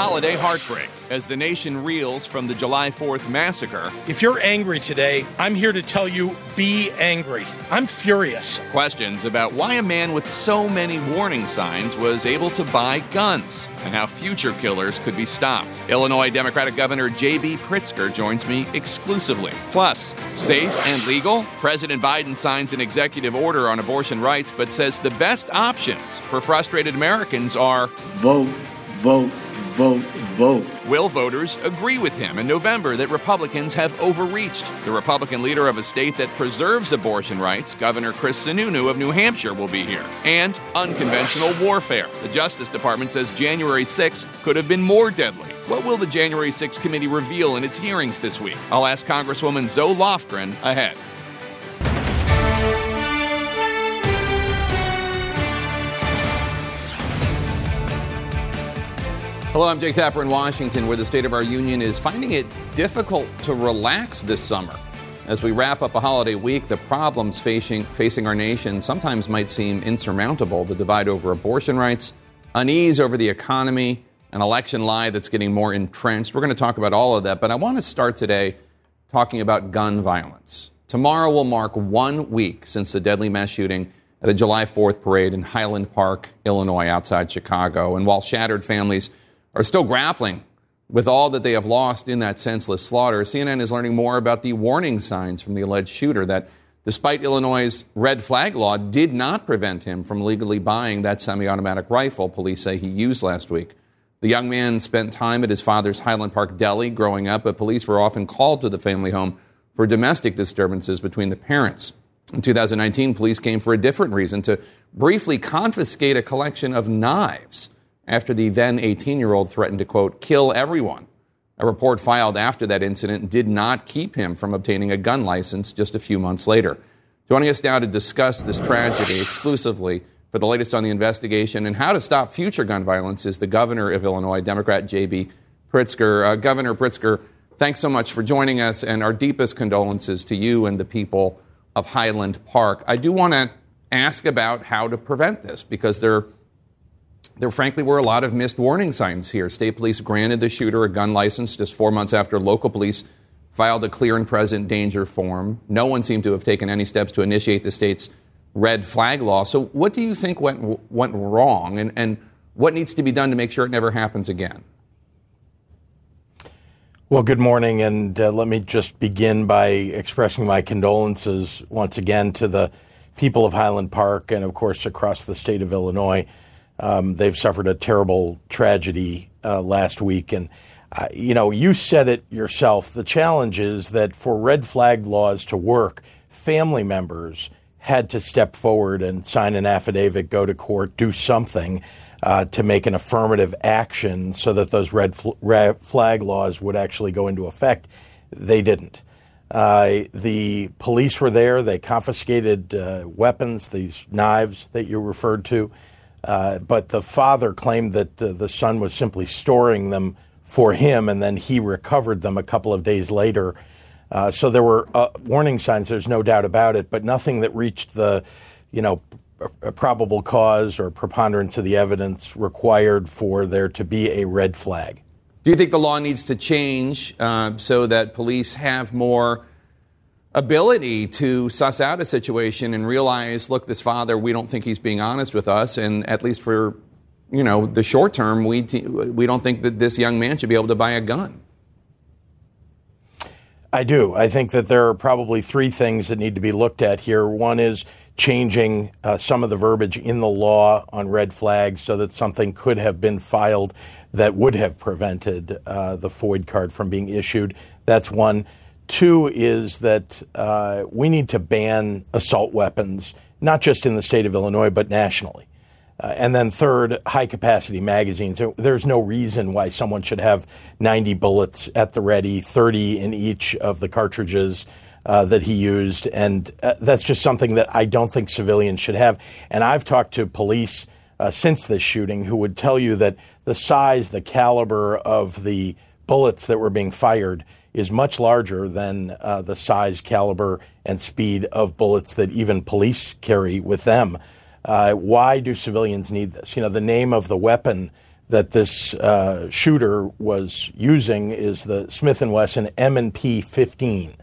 holiday heartbreak as the nation reels from the July 4th massacre. If you're angry today, I'm here to tell you be angry. I'm furious. Questions about why a man with so many warning signs was able to buy guns and how future killers could be stopped. Illinois Democratic Governor J.B. Pritzker joins me exclusively. Plus, safe and legal? President Biden signs an executive order on abortion rights but says the best options for frustrated Americans are vote, vote, vote, vote. Will voters agree with him in November that Republicans have overreached? The Republican leader of a state that preserves abortion rights, Governor Chris Sununu of New Hampshire, will be here. And unconventional warfare. The Justice Department says January 6 could have been more deadly. What will the January 6 committee reveal in its hearings this week? I'll ask Congresswoman Zoe Lofgren ahead. Hello, I'm Jake Tapper in Washington, where the state of our union is finding it difficult to relax this summer. As we wrap up a holiday week, the problems facing, facing our nation sometimes might seem insurmountable the divide over abortion rights, unease over the economy, an election lie that's getting more entrenched. We're going to talk about all of that, but I want to start today talking about gun violence. Tomorrow will mark one week since the deadly mass shooting at a July 4th parade in Highland Park, Illinois, outside Chicago. And while shattered families are still grappling with all that they have lost in that senseless slaughter. CNN is learning more about the warning signs from the alleged shooter that, despite Illinois' red flag law, did not prevent him from legally buying that semi automatic rifle police say he used last week. The young man spent time at his father's Highland Park deli growing up, but police were often called to the family home for domestic disturbances between the parents. In 2019, police came for a different reason to briefly confiscate a collection of knives after the then 18 year old threatened to, quote, kill everyone. A report filed after that incident did not keep him from obtaining a gun license just a few months later. Joining us now to discuss this tragedy exclusively for the latest on the investigation and how to stop future gun violence is the governor of Illinois, Democrat J.B. Pritzker. Uh, governor Pritzker, thanks so much for joining us, and our deepest condolences to you and the people of Highland Park. I do want to ask about how to prevent this because there there frankly were a lot of missed warning signs here. State police granted the shooter a gun license just four months after local police filed a clear and present danger form. No one seemed to have taken any steps to initiate the state's red flag law. So, what do you think went, went wrong, and, and what needs to be done to make sure it never happens again? Well, good morning, and uh, let me just begin by expressing my condolences once again to the people of Highland Park and, of course, across the state of Illinois. Um, they've suffered a terrible tragedy uh, last week. And, uh, you know, you said it yourself. The challenge is that for red flag laws to work, family members had to step forward and sign an affidavit, go to court, do something uh, to make an affirmative action so that those red, fl- red flag laws would actually go into effect. They didn't. Uh, the police were there. They confiscated uh, weapons, these knives that you referred to. Uh, but the father claimed that uh, the son was simply storing them for him, and then he recovered them a couple of days later. Uh, so there were uh, warning signs. There's no doubt about it, but nothing that reached the, you know, probable cause or preponderance of the evidence required for there to be a red flag. Do you think the law needs to change uh, so that police have more? Ability to suss out a situation and realize, look, this father, we don't think he's being honest with us, and at least for you know the short term, we we don't think that this young man should be able to buy a gun. I do. I think that there are probably three things that need to be looked at here. One is changing uh, some of the verbiage in the law on red flags so that something could have been filed that would have prevented uh, the FOID card from being issued. That's one. Two is that uh, we need to ban assault weapons, not just in the state of Illinois, but nationally. Uh, and then third, high capacity magazines. There's no reason why someone should have 90 bullets at the ready, 30 in each of the cartridges uh, that he used. And uh, that's just something that I don't think civilians should have. And I've talked to police uh, since this shooting who would tell you that the size, the caliber of the bullets that were being fired is much larger than uh, the size, caliber, and speed of bullets that even police carry with them. Uh, why do civilians need this? You know, the name of the weapon that this uh, shooter was using is the Smith & Wesson M&P 15.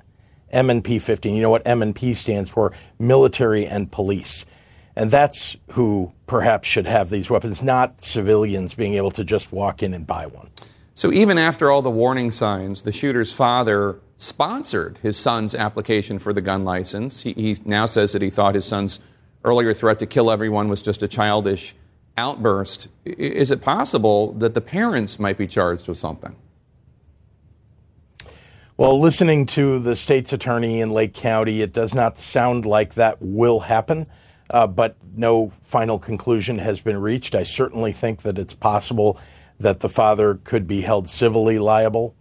M&P 15. You know what M&P stands for? Military and police. And that's who perhaps should have these weapons, not civilians being able to just walk in and buy one. So even after all the warning signs, the shooter's father sponsored his son's application for the gun license. He, he now says that he thought his son's earlier threat to kill everyone was just a childish outburst. Is it possible that the parents might be charged with something? Well, listening to the state's attorney in Lake County, it does not sound like that will happen, uh, but no final conclusion has been reached. I certainly think that it's possible that the father could be held civilly liable.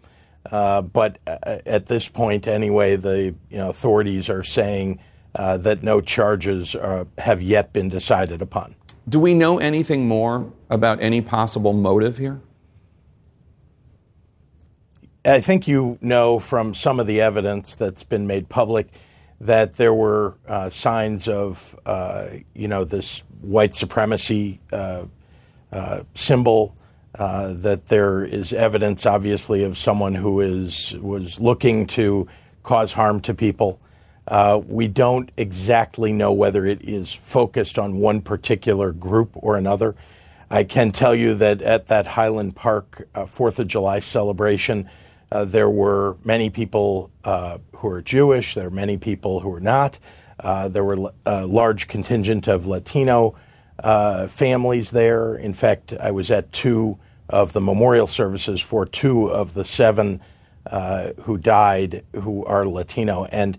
Uh, but uh, at this point, anyway, the you know, authorities are saying uh, that no charges uh, have yet been decided upon. Do we know anything more about any possible motive here? I think you know from some of the evidence that's been made public that there were uh, signs of, uh, you know, this white supremacy symbol uh, that there is evidence, obviously, of someone who is was looking to cause harm to people. Uh, we don't exactly know whether it is focused on one particular group or another. I can tell you that at that Highland Park uh, Fourth of July celebration, uh, there were many people uh, who are Jewish. There are many people who are not. there were a large contingent of Latino families there. In fact, I was at two of the memorial services for two of the seven uh, who died who are Latino. And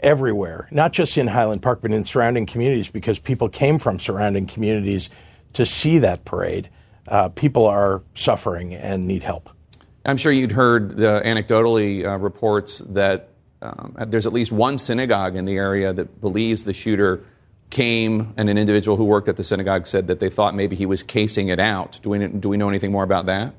everywhere, not just in Highland Park, but in surrounding communities, because people came from surrounding communities to see that parade. Uh, people are suffering and need help. I'm sure you'd heard uh, anecdotally uh, reports that um, there's at least one synagogue in the area that believes the shooter came and an individual who worked at the synagogue said that they thought maybe he was casing it out. Do we, do we know anything more about that?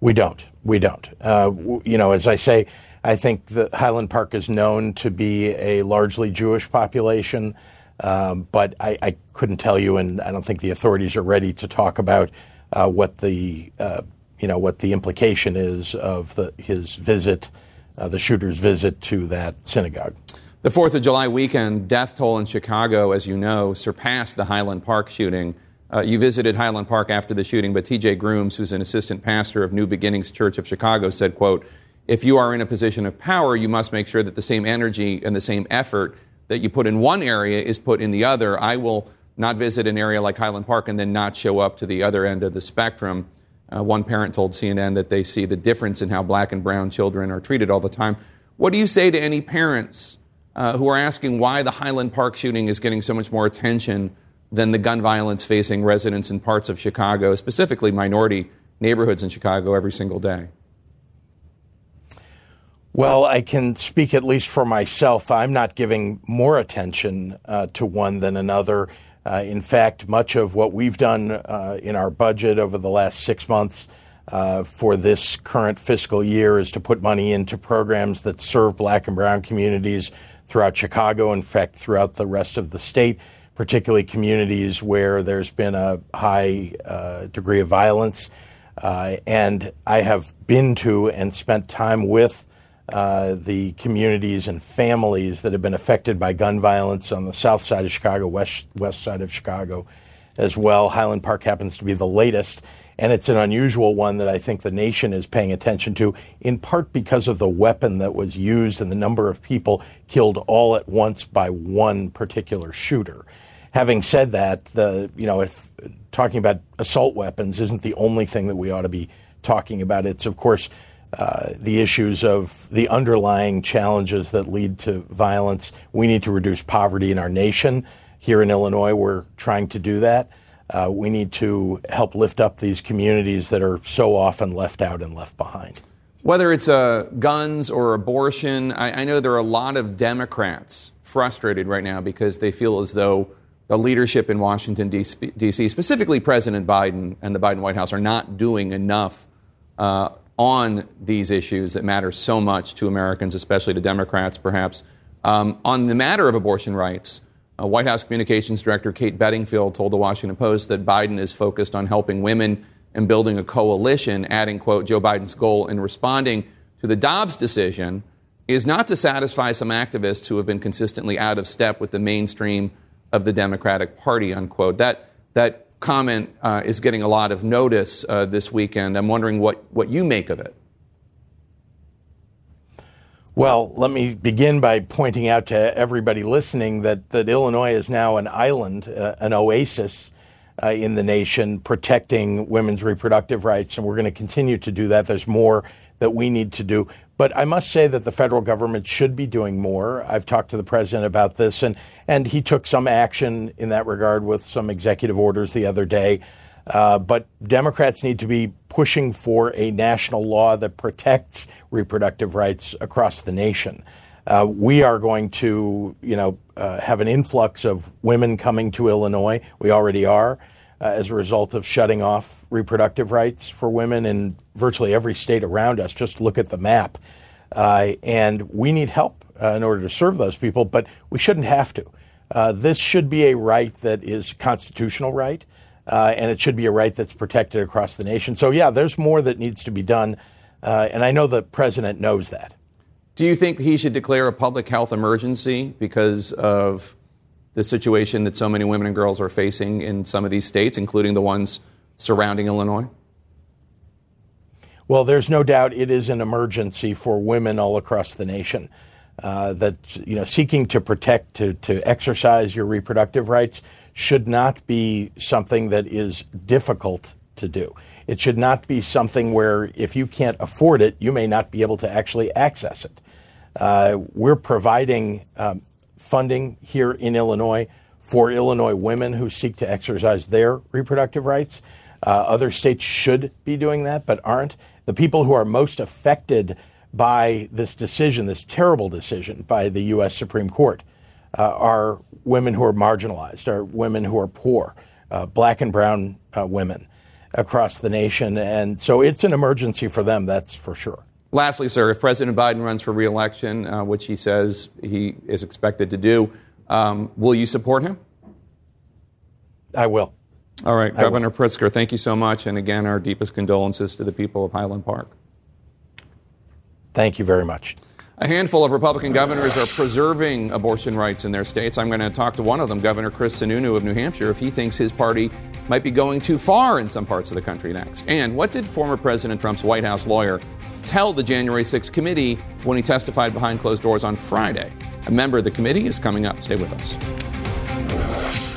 We don't. We don't. Uh, you know, as I say, I think that Highland Park is known to be a largely Jewish population, um, but I, I, couldn't tell you, and I don't think the authorities are ready to talk about uh, what the uh, you know what the implication is of the, his visit, uh, the shooter's visit to that synagogue. The 4th of July weekend death toll in Chicago, as you know, surpassed the Highland Park shooting. Uh, you visited Highland Park after the shooting, but TJ Grooms, who's an assistant pastor of New Beginnings Church of Chicago, said, quote, if you are in a position of power, you must make sure that the same energy and the same effort that you put in one area is put in the other. I will not visit an area like Highland Park and then not show up to the other end of the spectrum. Uh, one parent told CNN that they see the difference in how black and brown children are treated all the time. What do you say to any parents uh, who are asking why the Highland Park shooting is getting so much more attention than the gun violence facing residents in parts of Chicago, specifically minority neighborhoods in Chicago, every single day? Well, I can speak at least for myself. I'm not giving more attention uh, to one than another. Uh, in fact, much of what we've done uh, in our budget over the last six months uh, for this current fiscal year is to put money into programs that serve black and brown communities throughout Chicago, in fact, throughout the rest of the state, particularly communities where there's been a high uh, degree of violence. Uh, and I have been to and spent time with uh, the communities and families that have been affected by gun violence on the south side of Chicago, west, west side of Chicago as well. Highland Park happens to be the latest. And it's an unusual one that I think the nation is paying attention to, in part because of the weapon that was used and the number of people killed all at once by one particular shooter. Having said that, the you know if talking about assault weapons isn't the only thing that we ought to be talking about. It's of course uh, the issues of the underlying challenges that lead to violence. We need to reduce poverty in our nation. Here in Illinois, we're trying to do that. Uh, we need to help lift up these communities that are so often left out and left behind. Whether it's uh, guns or abortion, I, I, know there are a lot of Democrats frustrated right now because they feel as though the leadership in Washington, D.C., specifically President Biden and the Biden White House, are not doing enough uh, on these issues that matter so much to Americans, especially to Democrats, perhaps. Um, on the matter of abortion rights, White House Communications Director Kate Bedingfield told the Washington Post that Biden is focused on helping women and building a coalition, adding, quote, Joe Biden's goal in responding to the Dobbs decision is not to satisfy some activists who have been consistently out of step with the mainstream of the Democratic Party, unquote. That, that comment uh, is getting a lot of notice uh, this weekend. I'm wondering what, what you make of it. Well, let me begin by pointing out to everybody listening that, that Illinois is now an island, uh, an oasis uh, in the nation, protecting women's reproductive rights, and we're going to continue to do that. There's more that we need to do. But I must say that the federal government should be doing more. I've talked to the president about this, and, and he took some action in that regard with some executive orders the other day. Uh, but Democrats need to be pushing for a national law that protects reproductive rights across the nation. Uh, we are going to, you know, uh, have an influx of women coming to Illinois. We already are, uh, as a result of shutting off reproductive rights for women in virtually every state around us. Just look at the map, uh, and we need help in order to serve those people. But we shouldn't have to. this should be a right that is constitutional right uh, and it should be a right that's protected across the nation. So, yeah, there's more that needs to be done, uh, and I know the president knows that. Do you think he should declare a public health emergency because of the situation that so many women and girls are facing in some of these states, including the ones surrounding Illinois? Well, there's no doubt it is an emergency for women all across the nation. Uh, that you know, seeking to protect, to, to exercise your reproductive rights should not be something that is difficult to do. It should not be something where if you can't afford it, you may not be able to actually access it. Uh, we're providing um, funding here in Illinois for Illinois women who seek to exercise their reproductive rights. Uh, other states should be doing that, but aren't. The people who are most affected by this decision, this terrible decision by the U.S. Supreme Court, are women who are marginalized, are women who are poor, uh, black and brown uh, women across the nation. And so it's an emergency for them, that's for sure. Lastly, sir, if President Biden runs for reelection, uh, which he says he is expected to do, um, will you support him? I will. All right, I Governor will. Pritzker, thank you so much. And again, our deepest condolences to the people of Highland Park. Thank you very much. A handful of Republican governors are preserving abortion rights in their states. I'm going to talk to one of them, Governor Chris Sununu of New Hampshire, if he thinks his party might be going too far in some parts of the country next. And what did former President Trump's White House lawyer tell the January 6th committee when he testified behind closed doors on Friday? A member of the committee is coming up. Stay with us.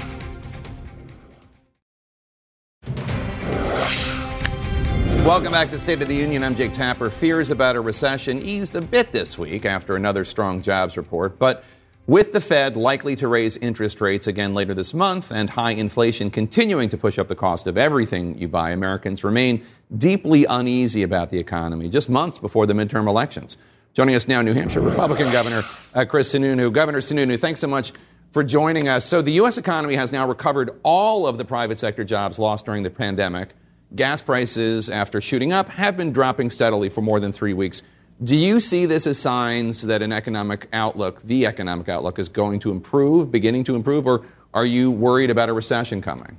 Welcome back to State of the Union. I'm Jake Tapper. Fears about a recession eased a bit this week after another strong jobs report, but with the Fed likely to raise interest rates again later this month and high inflation continuing to push up the cost of everything you buy, Americans remain deeply uneasy about the economy just months before the midterm elections. Joining us now, New Hampshire Republican Governor uh, Chris Sununu. Governor Sununu, thanks so much for joining us. So, the U.S. economy has now recovered all of the private sector jobs lost during the pandemic. Gas prices, after shooting up, have been dropping steadily for more than three weeks. Do you see this as signs that an economic outlook, the economic outlook, is going to improve, beginning to improve, or are you worried about a recession coming?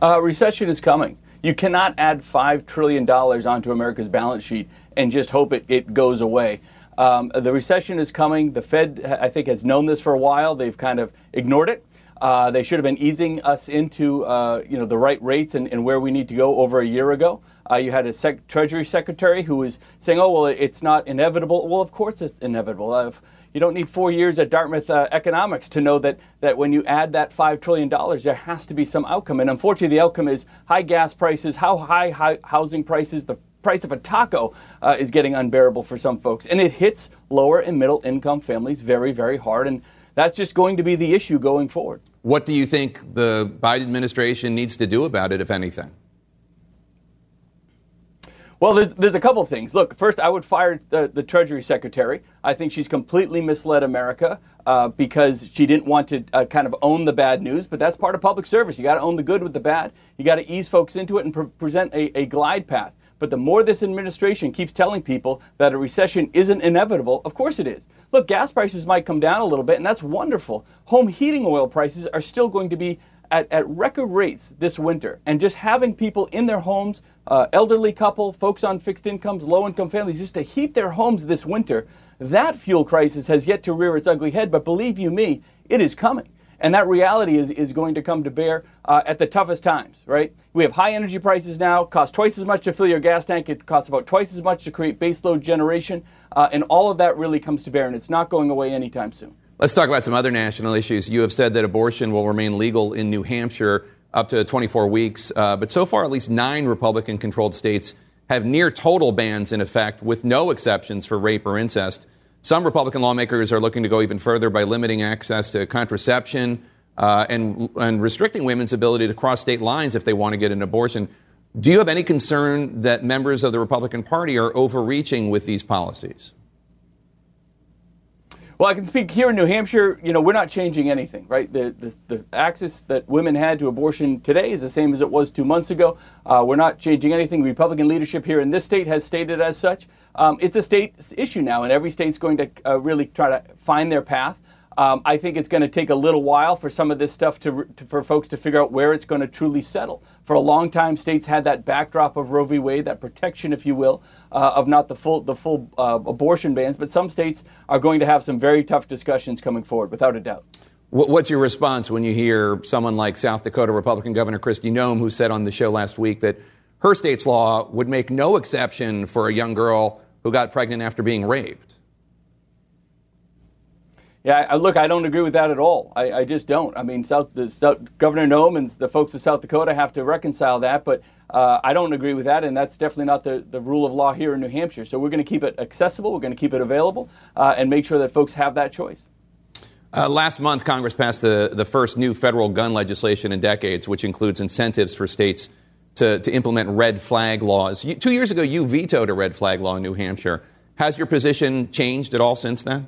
Uh, recession is coming. You cannot add $5 trillion onto America's balance sheet and just hope it, it goes away. Um, the recession is coming. The Fed, I think, has known this for a while. They've kind of ignored it. Uh, they should have been easing us into uh, you know the right rates and, and, where we need to go over a year ago. Uh, you had a sec- Treasury Secretary who was saying, "Oh well, it's not inevitable." Well, of course it's inevitable. Uh, you don't need four years at Dartmouth uh, economics to know that that when you add that five trillion dollars, there has to be some outcome. And unfortunately, the outcome is high gas prices, how high, housing prices, the price of a taco uh, is getting unbearable for some folks, and it hits lower and middle income families very, very hard. And that's just going to be the issue going forward. What do you think the Biden administration needs to do about it, if anything? Well, there's, there's a couple of things. Look, first, I would fire the, the Treasury Secretary. I think she's completely misled America uh, because she didn't want to uh, kind of own the bad news, but that's part of public service. You got to own the good with the bad. You got to ease folks into it and pre- present a, a glide path. But the more this administration keeps telling people that a recession isn't inevitable, of course it is. Look, gas prices might come down a little bit, and that's wonderful. Home heating oil prices are still going to be at, at record rates this winter. And just having people in their homes, uh, elderly couple, folks on fixed incomes, low income families, just to heat their homes this winter, that fuel crisis has yet to rear its ugly head. But believe you me, it is coming. And that reality is, is going to come to bear uh, at the toughest times, right? We have high energy prices now, cost twice as much to fill your gas tank, it costs about twice as much to create baseload generation, uh, and all of that really comes to bear, and it's not going away anytime soon. Let's talk about some other national issues. You have said that abortion will remain legal in New Hampshire up to 24 weeks, uh, but so far, at least nine Republican controlled states have near total bans in effect with no exceptions for rape or incest. Some Republican lawmakers are looking to go even further by limiting access to contraception uh, and, and restricting women's ability to cross state lines if they want to get an abortion. Do you have any concern that members of the Republican Party are overreaching with these policies? Well, I can speak here in New Hampshire. You know, we're not changing anything, right? The, the, the access that women had to abortion today is the same as it was two months ago. Uh, we're not changing anything. Republican leadership here in this state has stated as such. Um, it's a state issue now, and every state's going to uh, really try to find their path. Um, I think it's going to take a little while for some of this stuff to, to, for folks to figure out where it's going to truly settle. For a long time, states had that backdrop of Roe v. Wade, that protection, if you will, uh, of not the full the full uh, abortion bans. But some states are going to have some very tough discussions coming forward, without a doubt. What's your response when you hear someone like South Dakota Republican Governor Kristi Noem, who said on the show last week that her state's law would make no exception for a young girl who got pregnant after being raped? Yeah, I, look, I don't agree with that at all. I, I just don't. I mean, South, the, South, Governor Noem and the folks of South Dakota have to reconcile that, but uh, I don't agree with that, and that's definitely not the, the rule of law here in New Hampshire. So we're going to keep it accessible, we're going to keep it available, uh, and make sure that folks have that choice. Uh, last month, Congress passed the, the first new federal gun legislation in decades, which includes incentives for states to, to implement red flag laws. You, two years ago, you vetoed a red flag law in New Hampshire. Has your position changed at all since then?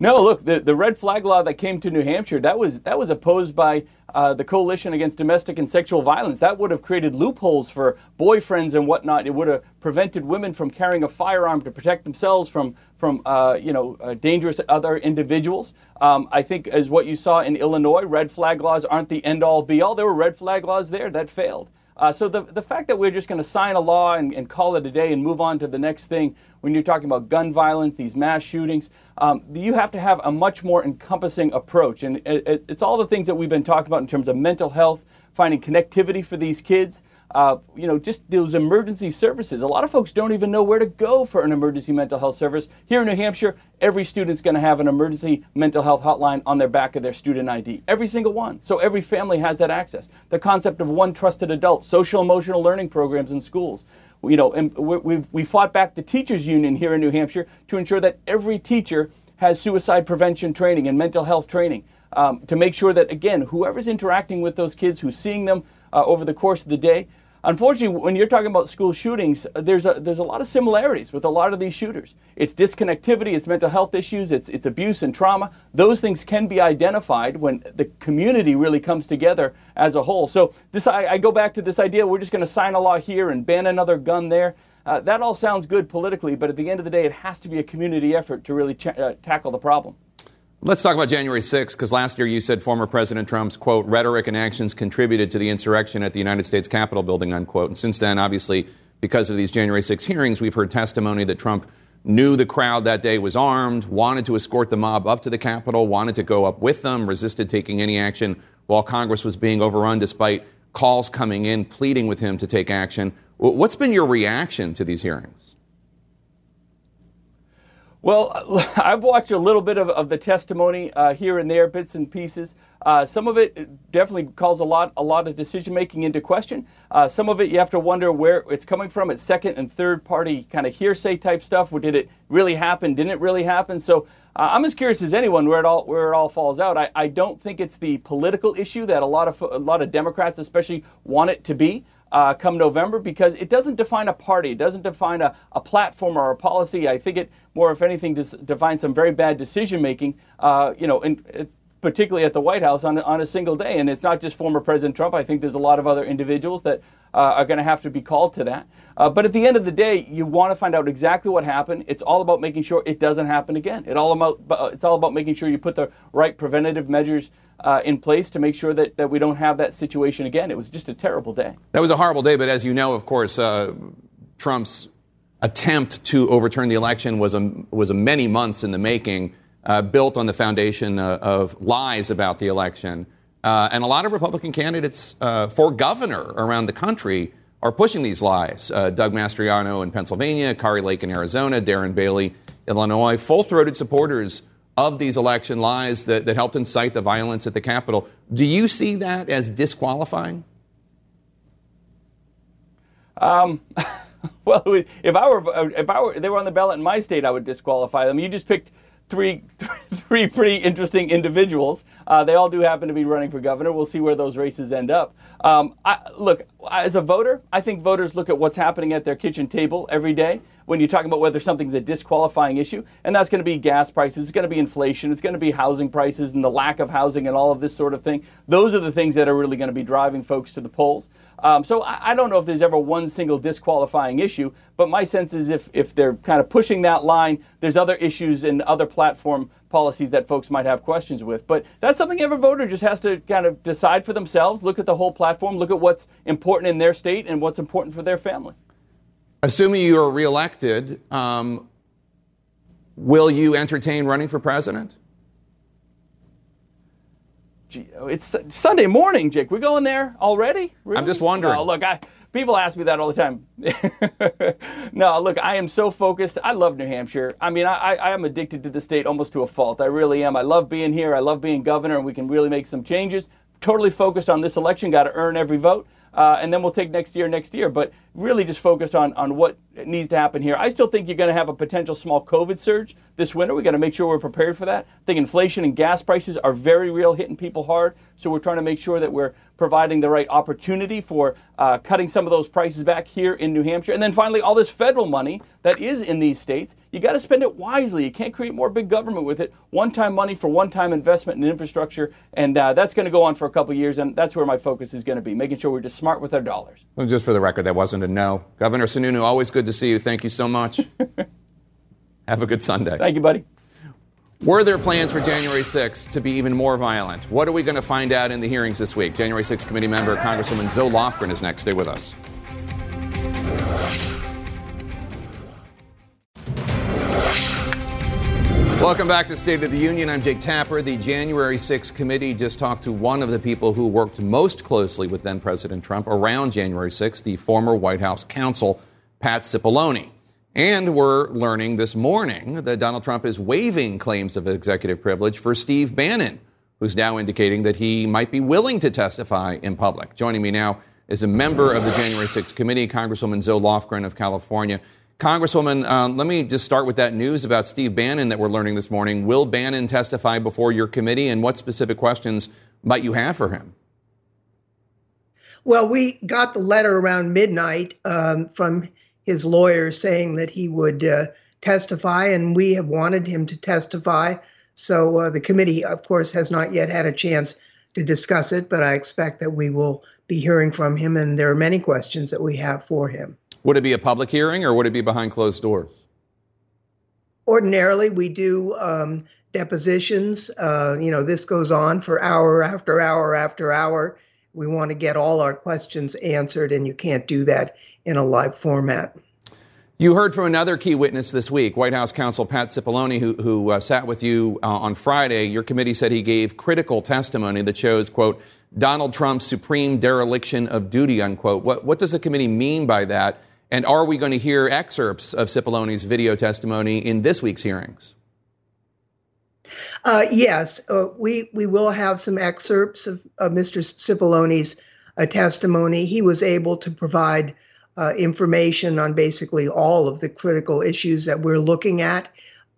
No, look, the, the red flag law that came to New Hampshire, that was that was opposed by uh, the Coalition Against Domestic and Sexual Violence. That would have created loopholes for boyfriends and whatnot. It would have prevented women from carrying a firearm to protect themselves from from uh, you know uh, dangerous other individuals. Um, I think as what you saw in Illinois, red flag laws aren't the end all be all. There were red flag laws there that failed. Uh, so the, the fact that we're just going to sign a law and, and, call it a day and move on to the next thing when you're talking about gun violence, these mass shootings, um, you have to have a much more encompassing approach. And it, it, it's all the things that we've been talking about in terms of mental health, finding connectivity for these kids, uh, you know, just those emergency services. A lot of folks don't even know where to go for an emergency mental health service. Here in New Hampshire, every student's going to have an emergency mental health hotline on their back of their student ID. Every single one. So every family has that access. The concept of one trusted adult, social emotional learning programs in schools. You know, and we we fought back the teachers union here in New Hampshire to ensure that every teacher has suicide prevention training and mental health training. Um, to make sure that, again, whoever's interacting with those kids, who's seeing them uh, over the course of the day, Unfortunately, when you're talking about school shootings, there's a, there's a lot of similarities with a lot of these shooters. It's disconnectivity, it's mental health issues, it's, it's abuse and trauma. Those things can be identified when the community really comes together as a whole. So this, I, I go back to this idea we're just going to sign a law here and ban another gun there. Uh, that all sounds good politically, but at the end of the day, it has to be a community effort to really ch- uh, tackle the problem. Let's talk about January 6th, because last year you said former President Trump's, quote, rhetoric and actions contributed to the insurrection at the United States Capitol building, unquote. And since then, obviously, because of these January 6 hearings, we've heard testimony that Trump knew the crowd that day was armed, wanted to escort the mob up to the Capitol, wanted to go up with them, resisted taking any action while Congress was being overrun despite calls coming in pleading with him to take action. What's been your reaction to these hearings? Well, I've watched a little bit of, of the testimony uh, here and there, bits and pieces. Uh, some of it definitely calls a lot a lot of decision making into question. Uh, some of it you have to wonder where it's coming from. It's second and third party kind of hearsay type stuff. Where did it really happen? Didn't it really happen? So uh, I'm as curious as anyone where it all where it all falls out. I, I don't think it's the political issue that a lot of a lot of Democrats especially want it to be uh, come November because it doesn't define a party, it doesn't define a, a platform or a policy. I think it more, if anything, defines some very bad decision making. Uh, you know, in, particularly at the White House, on, on a single day. And it's not just former President Trump. I think there's a lot of other individuals that uh, are going to have to be called to that. Uh, but at the end of the day, you want to find out exactly what happened. It's all about making sure it doesn't happen again. It all about, uh, it's all about making sure you put the right preventative measures uh, in place to make sure that, that we don't have that situation again. It was just a terrible day. That was a horrible day, but as you know, of course, uh, Trump's attempt to overturn the election was a, was a many months in the making, uh, built on the foundation uh, of lies about the election. Uh, and a lot of Republican candidates uh, for governor around the country are pushing these lies. Uh, Doug Mastriano in Pennsylvania, Kari Lake in Arizona, Darren Bailey, Illinois, full throated supporters of these election lies that, that helped incite the violence at the Capitol. Do you see that as disqualifying? Um, well, if I were if I were they were on the ballot in my state, I would disqualify them. You just picked three three pretty interesting individuals. Uh, they all do happen to be running for governor. We'll see where those races end up. Um, I, look, as a voter, I think voters look at what's happening at their kitchen table every day when you're talking about whether something's a disqualifying issue, and that's going to be gas prices, it's going to be inflation, it's going to be housing prices and the lack of housing and all of this sort of thing. Those are the things that are really going to be driving folks to the polls. Um, so I, I, don't know if there's ever one single disqualifying issue, but my sense is if, if they're kind of pushing that line, there's other issues and other platform policies that folks might have questions with. But that's something every voter just has to kind of decide for themselves, look at the whole platform, look at what's important in their state and what's important for their family. Assuming you are reelected, um, will you entertain running for president? it's Sunday morning, Jake. We're going there already? Really? I'm just wondering. No, look, I, people ask me that all the time. no, look, I am so focused. I love New Hampshire. I mean, I, I am addicted to the state almost to a fault. I really am. I love being here. I love being governor, and we can really make some changes. Totally focused on this election. Got to earn every vote. Uh, and then we'll take next year, next year. But really just focused on, on what needs to happen here. I still think you're going to have a potential small COVID surge this winter. We've got to make sure we're prepared for that. I think inflation and gas prices are very real, hitting people hard. So we're trying to make sure that we're providing the right opportunity for uh, cutting some of those prices back here in New Hampshire. And then finally, all this federal money that is in these states, you got to spend it wisely. You can't create more big government with it. One time money for one time investment in infrastructure. And uh, that's going to go on for a couple years. And that's where my focus is going to be, making sure we're just smart with our dollars. Well, just for the record, that wasn't a no. Governor Sununu, always good to see you. Thank you so much. Have a good Sunday. Thank you, buddy. Were there plans for January 6th to be even more violent? What are we going to find out in the hearings this week? January 6th committee member Congresswoman Zoe Lofgren is next. Stay with us. Welcome back to State of the Union. I'm Jake Tapper. The January 6th committee just talked to one of the people who worked most closely with then President Trump around January 6th, the former White House counsel, Pat Cipollone. And we're learning this morning that Donald Trump is waiving claims of executive privilege for Steve Bannon, who's now indicating that he might be willing to testify in public. Joining me now is a member of the January 6th committee, Congresswoman Zoe Lofgren of California. Congresswoman, um, let me just start with that news about Steve Bannon that we're learning this morning. Will Bannon testify before your committee, and what specific questions might you have for him? Well, we got the letter around midnight um, from his lawyer saying that he would uh, testify, and we have wanted him to testify. So uh, the committee, of course, has not yet had a chance to discuss it, but I expect that we will be hearing from him, and there are many questions that we have for him. Would it be a public hearing or would it be behind closed doors? Ordinarily, we do um, depositions. Uh, you know, this goes on for hour after hour after hour. We want to get all our questions answered, and you can't do that in a live format. You heard from another key witness this week, White House counsel Pat Cipollone, who, who uh, sat with you uh, on Friday. Your committee said he gave critical testimony that shows, quote, Donald Trump's supreme dereliction of duty, unquote. What, what does the committee mean by that? And are we going to hear excerpts of Cipollone's video testimony in this week's hearings? Uh, yes, uh, we we will have some excerpts of, of Mr. Cipollone's uh, testimony. He was able to provide uh, information on basically all of the critical issues that we're looking at,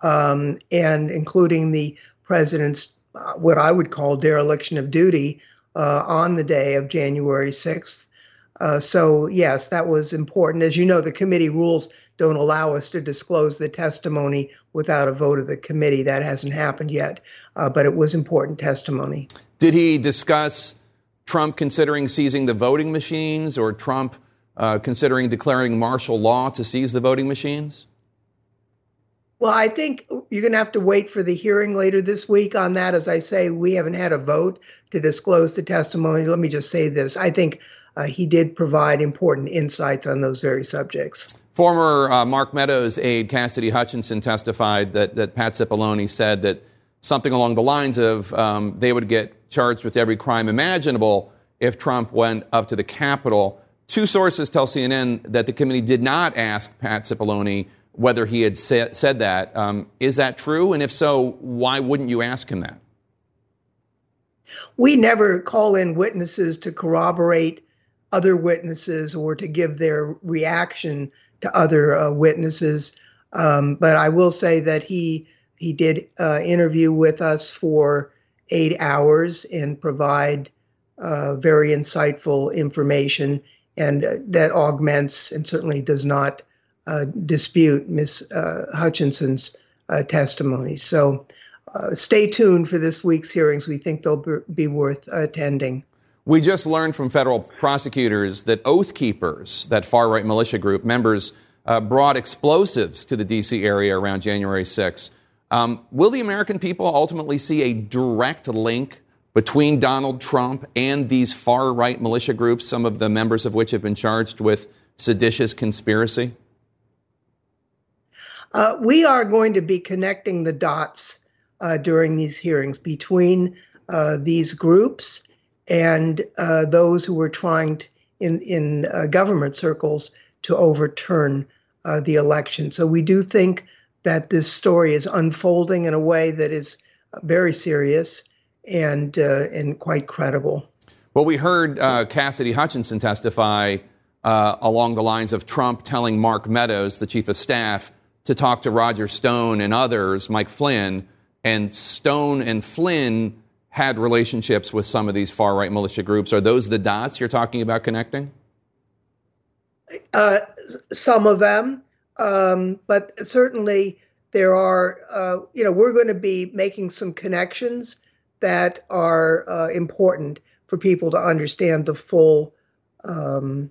um, and including the president's uh, what I would call dereliction of duty uh, on the day of January 6th. Uh, so, yes, that was important. As you know, the committee rules don't allow us to disclose the testimony without a vote of the committee. That hasn't happened yet, uh, but it was important testimony. Did he discuss Trump considering seizing the voting machines or Trump uh, considering declaring martial law to seize the voting machines? Well, I think you're going to have to wait for the hearing later this week on that. As I say, we haven't had a vote to disclose the testimony. Let me just say this I think uh, he did provide important insights on those very subjects. Former uh, Mark Meadows aide Cassidy Hutchinson testified that, that Pat Cipollone said that something along the lines of um, they would get charged with every crime imaginable if Trump went up to the Capitol. Two sources tell CNN that the committee did not ask Pat Cipollone whether he had sa- said that. Um, is that true? And if so, why wouldn't you ask him that? We never call in witnesses to corroborate other witnesses or to give their reaction to other uh, witnesses. Um, but I will say that he he did uh, interview with us for eight hours and provide uh, very insightful information, and uh, that augments and certainly does not uh, dispute Miss uh, Hutchinson's testimony. So. stay tuned for this week's hearings. We think they'll be worth attending. We just learned from federal prosecutors that Oath Keepers, that far right militia group, members uh, brought explosives to the D.C. area around January 6. Um, will the American people ultimately see a direct link between Donald Trump and these far right militia groups, some of the members of which have been charged with seditious conspiracy? Uh, we are going to be connecting the dots uh, during these hearings between uh, these groups and uh, those who were trying to, in in uh, government circles to overturn uh, the election. So we do think that this story is unfolding in a way that is very serious and uh, and quite credible. Well, we heard uh, Cassidy Hutchinson testify uh, along the lines of Trump telling Mark Meadows, the chief of staff, to talk to Roger Stone and others, Mike Flynn, and Stone and Flynn had relationships with some of these far right militia groups. Are those the dots you're talking about connecting? Uh, some of them, um, but certainly there are, uh, you know, we're going to be making some connections that are uh, important for people to understand the full um,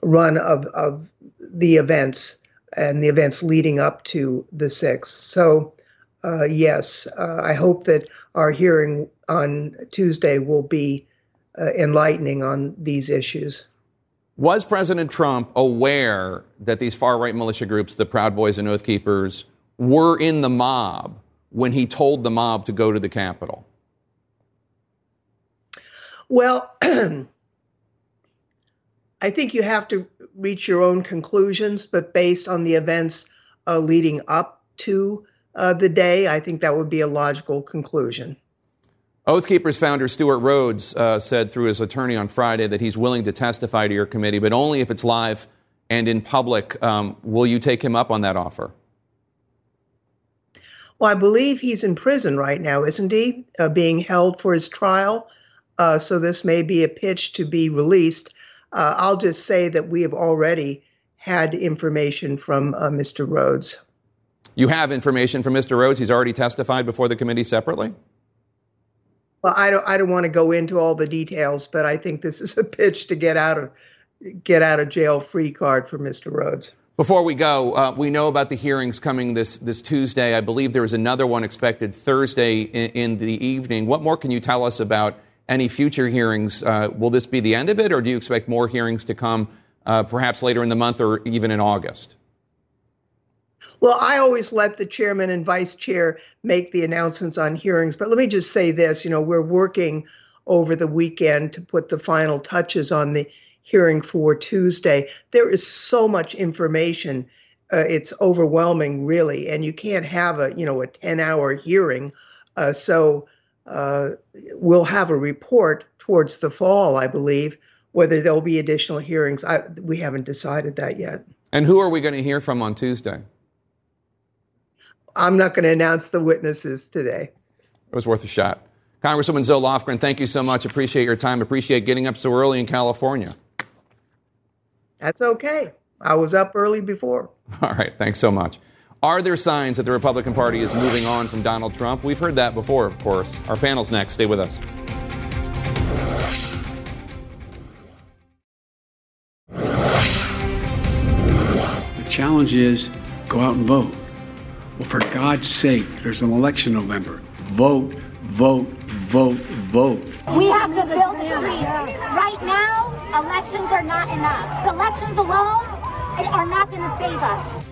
run of, of the events and the events leading up to the 6th. So, uh, yes, uh, I hope that our hearing on Tuesday will be uh, enlightening on these issues. Was President Trump aware that these far right militia groups, the Proud Boys and Oath Keepers, were in the mob when he told the mob to go to the Capitol? Well, I think you have to reach your own conclusions, but based on the events uh, leading up to uh, the day, I think that would be a logical conclusion. Oath Keepers founder Stewart Rhodes uh, said through his attorney on Friday that he's willing to testify to your committee, but only if it's live and in public. Um, will you take him up on that offer? Well, I believe he's in prison right now, isn't he? Uh, being held for his trial. Uh, so this may be a pitch to be released. Uh, I'll just say that we have already had information from uh, Mr. Rhodes. You have information from Mr. Rhodes. He's already testified before the committee separately. Well, I don't. I don't want to go into all the details, but I think this is a pitch to get out of get out of jail free card for Mr. Rhodes. Before we go, uh, we know about the hearings coming this this Tuesday. I believe there is another one expected Thursday in, in the evening. What more can you tell us about any future hearings? Uh, will this be the end of it, or do you expect more hearings to come, uh, perhaps later in the month or even in August? Well, I always let the chairman and vice chair make the announcements on hearings, but let me just say this, you know, we're working over the weekend to put the final touches on the hearing for Tuesday. There is so much information. Uh, it's overwhelming, really, and you can't have a, you know, a 10-hour hearing. Uh, so uh, we'll have a report towards the fall, I believe. Whether there'll be additional hearings, I, we haven't decided that yet. And who are we going to hear from on Tuesday? I'm not going to announce the witnesses today. It was worth a shot. Congresswoman Zoe Lofgren, thank you so much. Appreciate your time. Appreciate getting up so early in California. That's okay. I was up early before. All right, thanks so much. Are there signs that the Republican Party is moving on from Donald Trump? We've heard that before, of course. Our panel's next. Stay with us. The challenge is go out and vote. Well, for God's sake, there's an election in November. Vote, vote, vote, vote. We have to build the streets. Right now, elections are not enough. Elections alone are not going to save us.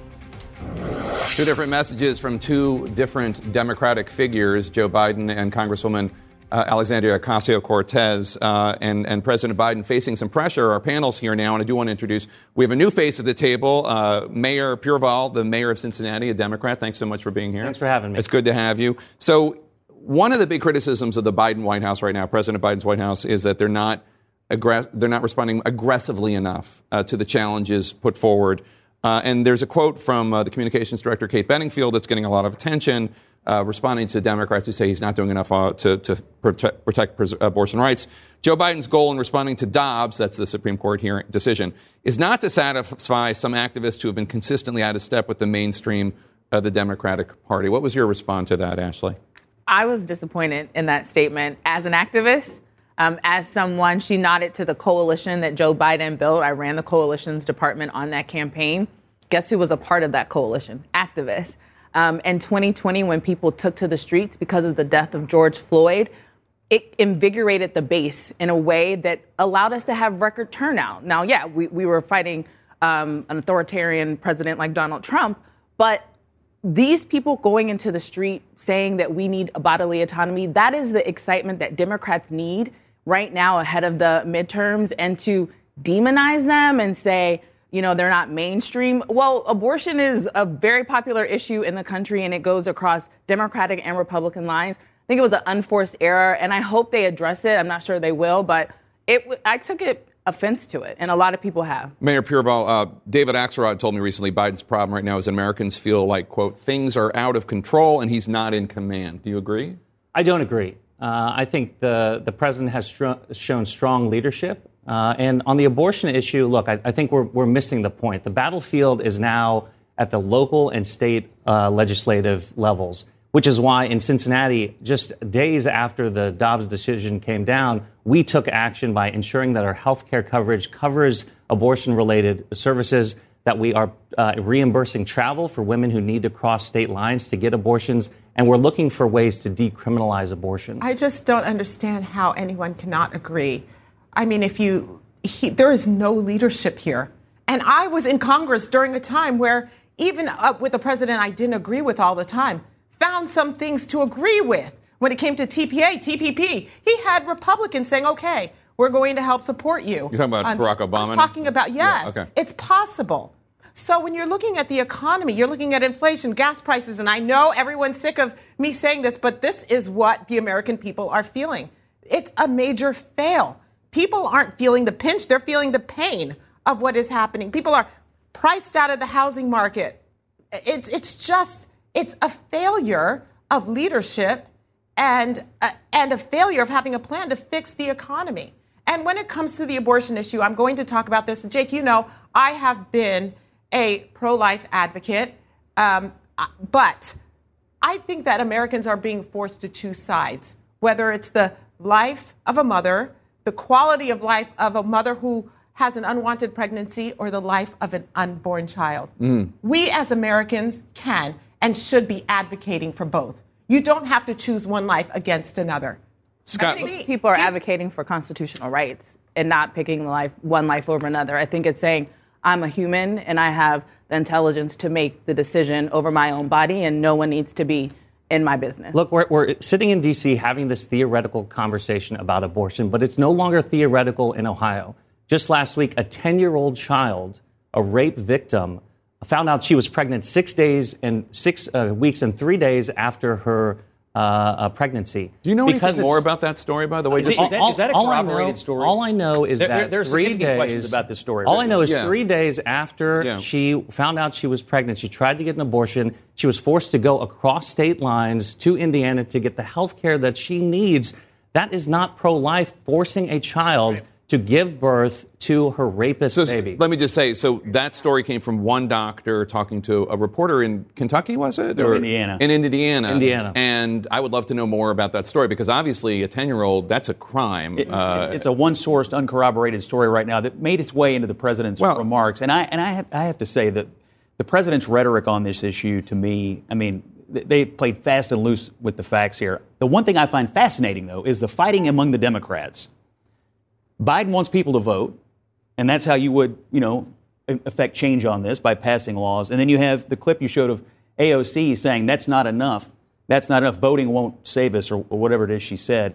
Two different messages from two different Democratic figures, Joe Biden and Congresswoman uh, Alexandria Ocasio Cortez, uh, and, and, President Biden facing some pressure. Our panel's here now, and I do want to introduce we have a new face at the table, uh, Mayor Pureval, the mayor of Cincinnati, a Democrat. Thanks so much for being here. Thanks for having me. It's good to have you. So, one of the big criticisms of the Biden White House right now, President Biden's White House, is that they're not aggress- they're not responding aggressively enough uh, to the challenges put forward uh, and there's a quote from uh, the communications director, Kate Bedingfield, that's getting a lot of attention, uh, responding to Democrats who say he's not doing enough uh, to, to, protect, protect pres- abortion rights. Joe Biden's goal in responding to Dobbs, that's the Supreme Court hearing decision, is not to satisfy some activists who have been consistently out of step with the mainstream of the Democratic Party. What was your response to that, Ashley? I was disappointed in that statement as an activist. Um, as someone, she nodded to the coalition that Joe Biden built. I ran the coalition's department on that campaign. Guess who was a part of that coalition? Activists. Um, in 2020, when people took to the streets because of the death of George Floyd, it invigorated the base in a way that allowed us to have record turnout. Now, yeah, we, we were fighting um, an authoritarian president like Donald Trump, but these people going into the street saying that we need bodily autonomy, that is the excitement that Democrats need right now ahead of the midterms and to demonize them and say, you know, they're not mainstream. Well, abortion is a very popular issue in the country and it goes across Democratic and Republican lines. I think it was an unforced error and I hope they address it. I'm not sure they will, but it I took it offense to it, and a lot of people have. Mayor Pureval, uh, David Axelrod told me recently Biden's problem right now is Americans feel like, quote, things are out of control and he's not in command. Do you agree? I don't agree. Uh, I think the, the president has str- shown strong leadership. Uh, and on the abortion issue, look, I, I, think we're, we're missing the point. The battlefield is now at the local and state uh, legislative levels, which is why in Cincinnati, just days after the Dobbs decision came down, we took action by ensuring that our health care coverage covers abortion related services that we are uh, reimbursing travel for women who need to cross state lines to get abortions, and we're looking for ways to decriminalize abortion. I just don't understand how anyone cannot agree. I mean, if you, he, there is no leadership here. And I was in Congress during a time where, even uh, with the president I didn't agree with all the time, found some things to agree with. When it came to TPA, TPP, he had Republicans saying, okay, we're going to help support you. You're talking about um, Barack Obama? I'm talking about, yes. Yeah, okay. It's possible. So when you're looking at the economy, you're looking at inflation, gas prices, and I know everyone's sick of me saying this, but this is what the American people are feeling. It's a major fail. People aren't feeling the pinch, they're feeling the pain of what is happening. People are priced out of the housing market. It's, it's just, it's a failure of leadership and, uh, and a failure of having a plan to fix the economy. And when it comes to the abortion issue, I'm going to talk about this. Jake, you know, I have been a pro life advocate, um, but I think that Americans are being forced to choose sides, whether it's the life of a mother, the quality of life of a mother who has an unwanted pregnancy, or the life of an unborn child. Mm. We as Americans can and should be advocating for both. You don't have to choose one life against another. Scott, people are advocating for constitutional rights and not picking life, one life over another. I think it's saying I'm a human and I have the intelligence to make the decision over my own body, and no one needs to be in my business. Look, we're, we're sitting in D.C. having this theoretical conversation about abortion, but it's no longer theoretical in Ohio. Just last week, a 10 year old child, a rape victim, found out she was pregnant six days and six uh, weeks and three days after her uh, pregnancy. Do you know because anything more about that story, by the way? Is, is, that, is that a corroborated know, story? All I know is there, that there's three days. questions about this story. All I know is yeah. three days after yeah. she found out she was pregnant, she tried to get an abortion. She was forced to go across state lines to Indiana to get the health care that she needs. That is not pro-life, forcing a child. Right to give birth to her rapist so, baby. Let me just say, so that story came from one doctor talking to a reporter in Kentucky, was it? Or Indiana. In Indiana. Indiana. And I would love to know more about that story because obviously a 10-year-old, that's a crime. It, uh, it's a one-sourced, uncorroborated story right now that made its way into the president's well, remarks. And I and I have, I have to say that the president's rhetoric on this issue, to me, I mean, they played fast and loose with the facts here. The one thing I find fascinating, though, is the fighting among the Democrats. Biden wants people to vote, and that's how you would, you know, affect change on this by passing laws. And then you have the clip you showed of AOC saying that's not enough. That's not enough. Voting won't save us, or, or whatever it is she said.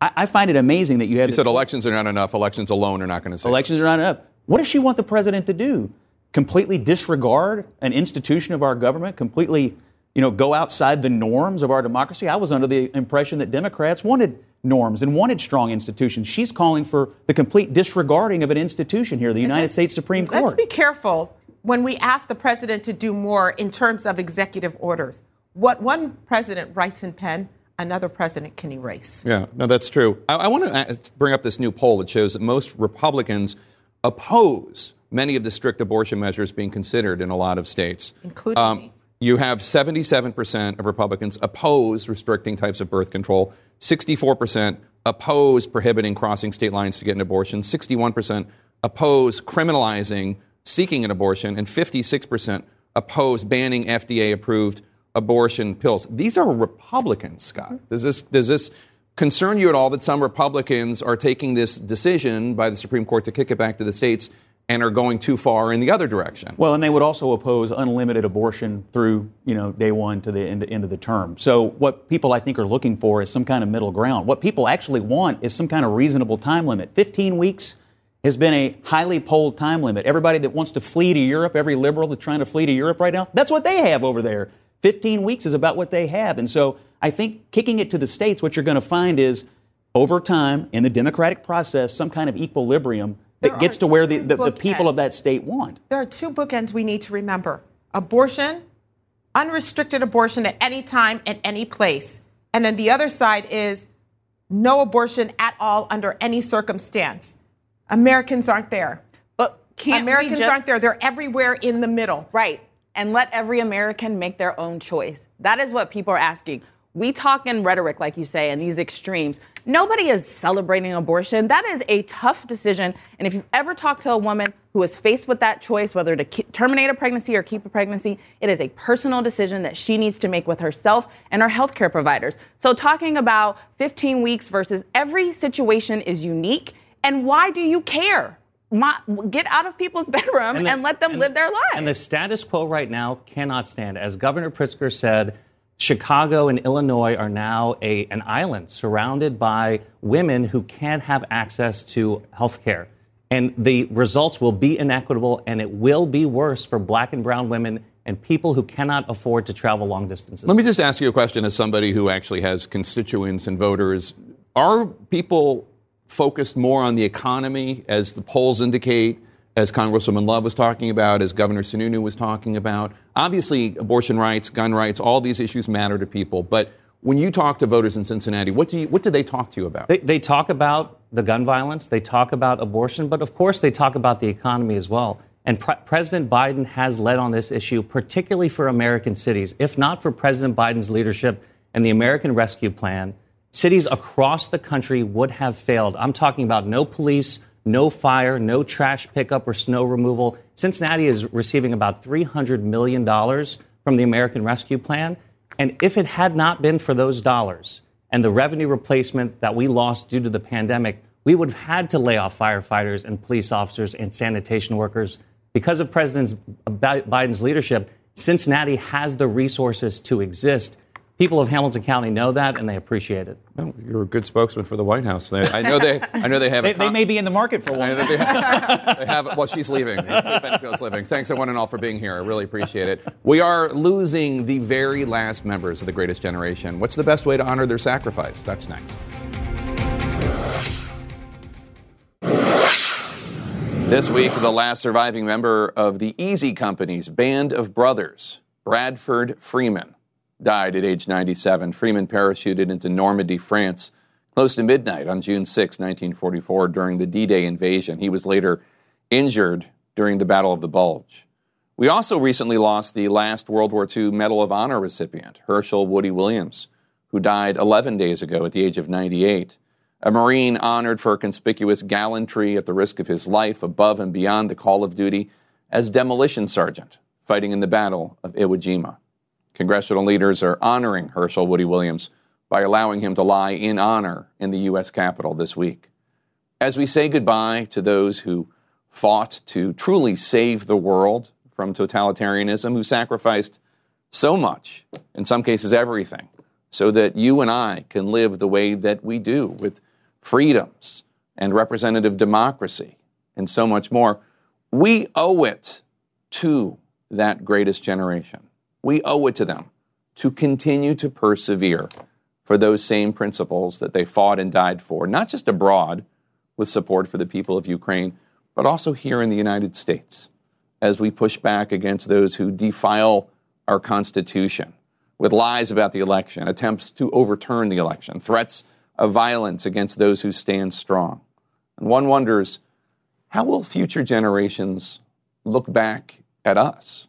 I, I, find it amazing that you have. You said elections are not enough. Elections alone are not going to save. Elections us. are not enough. What does she want the president to do? Completely disregard an institution of our government? Completely, you know, go outside the norms of our democracy? I was under the impression that Democrats wanted norms and wanted strong institutions. She's calling for the complete disregarding of an institution here, the United States Supreme Court. Let's be careful when we ask the president to do more in terms of executive orders. What one president writes in pen, another president can erase. Yeah, no, that's true. I, I want to bring up this new poll that shows that most Republicans oppose many of the strict abortion measures being considered in a lot of states, including um, me. You have 77% of Republicans oppose restricting types of birth control, 64% oppose prohibiting crossing state lines to get an abortion, 61% oppose criminalizing seeking an abortion, and 56% oppose banning FDA approved abortion pills. These are Republicans, Scott. Does this, does this concern you at all that some Republicans are taking this decision by the Supreme Court to kick it back to the states and are going too far in the other direction. Well, and they would also oppose unlimited abortion through, you know, day one to the end, end of the term. So what people I think are looking for is some kind of middle ground. What people actually want is some kind of reasonable time limit. 15 weeks has been a highly polled time limit. Everybody that wants to flee to Europe, every liberal that's trying to flee to Europe right now, that's what they have over there. 15 weeks is about what they have. And so I think kicking it to the states, what you're going to find is over time in the democratic process, some kind of equilibrium that there gets to where the, the, the, people of that state want. There are two bookends we need to remember abortion, unrestricted abortion at any time, at any place. And then the other side is no abortion at all under any circumstance. Americans aren't there. But can't Americans just... aren't there. They're everywhere in the middle. Right. And let every American make their own choice. That is what people are asking. We talk in rhetoric, like you say, and these extremes. Nobody is celebrating abortion. That is a tough decision. And if you've ever talked to a woman who is faced with that choice, whether to terminate a pregnancy or keep a pregnancy, it is a personal decision that she needs to make with herself and her healthcare providers. So, talking about 15 weeks versus every situation is unique. And why do you care? My, get out of people's bedroom and, the, and let them and live their lives. And the status quo right now cannot stand. As Governor Pritzker said, Chicago and Illinois are now a, an island surrounded by women who can't have access to health care. And the results will be inequitable and it will be worse for black and brown women and people who cannot afford to travel long distances. Let me just ask you a question as somebody who actually has constituents and voters. Are people focused more on the economy, as the polls indicate, as Congresswoman Love was talking about, as Governor Sununu was talking about. Obviously, abortion rights, gun rights, all these issues matter to people. But when you talk to voters in Cincinnati, what do, you, what do they talk to you about? They, they talk about the gun violence, they talk about abortion, but of course, they talk about the economy as well. And Pre- President Biden has led on this issue, particularly for American cities. If not for President Biden's leadership and the American Rescue Plan, cities across the country would have failed. I'm talking about no police, no fire, no trash pickup or snow removal. Cincinnati is receiving about $300 million from the American Rescue Plan. And if it had not been for those dollars and the revenue replacement that we lost due to the pandemic, we would have had to lay off firefighters and police officers and sanitation workers. Because of President Biden's leadership, Cincinnati has the resources to exist people of Hamilton County know that and they appreciate it. Well, you're a good spokesman for the White House. I know they. I know they have. they, con- they, may be in the market for one. They have, they have, Well, she's leaving. Bedingfield's leaving. Thanks, everyone and all, for being here. I really appreciate it. We are losing the very last members of the Greatest Generation. What's the best way to honor their sacrifice? That's next. This week, the last surviving member of the Easy Company's band of brothers, Bradford Freeman died at age 97. Freeman parachuted into Normandy, France, close to midnight on June 6, 1944, during the D Day invasion. He was later injured during the Battle of the Bulge. We also recently lost the last World War II Medal of Honor recipient, Herschel Woody Williams, who died 11 days ago at the age of 98. A Marine honored for conspicuous gallantry at the risk of his life above and beyond the call of duty as demolition sergeant fighting in the Battle of Iwo Jima. Congressional leaders are honoring Herschel Woody Williams by allowing him to lie in honor in the U.S. Capitol this week. As we say goodbye to those who fought to truly save the world from totalitarianism, who sacrificed so much, in some cases everything, so that you and I can live the way that we do with freedoms and representative democracy and so much more, we owe it to that greatest generation. We owe it to them to continue to persevere for those same principles that they fought and died for, not just abroad with support for the people of Ukraine, but also here in the United States as we push back against those who defile our Constitution with lies about the election, attempts to overturn the election, threats of violence against those who stand strong. And one wonders how will future generations look back at us?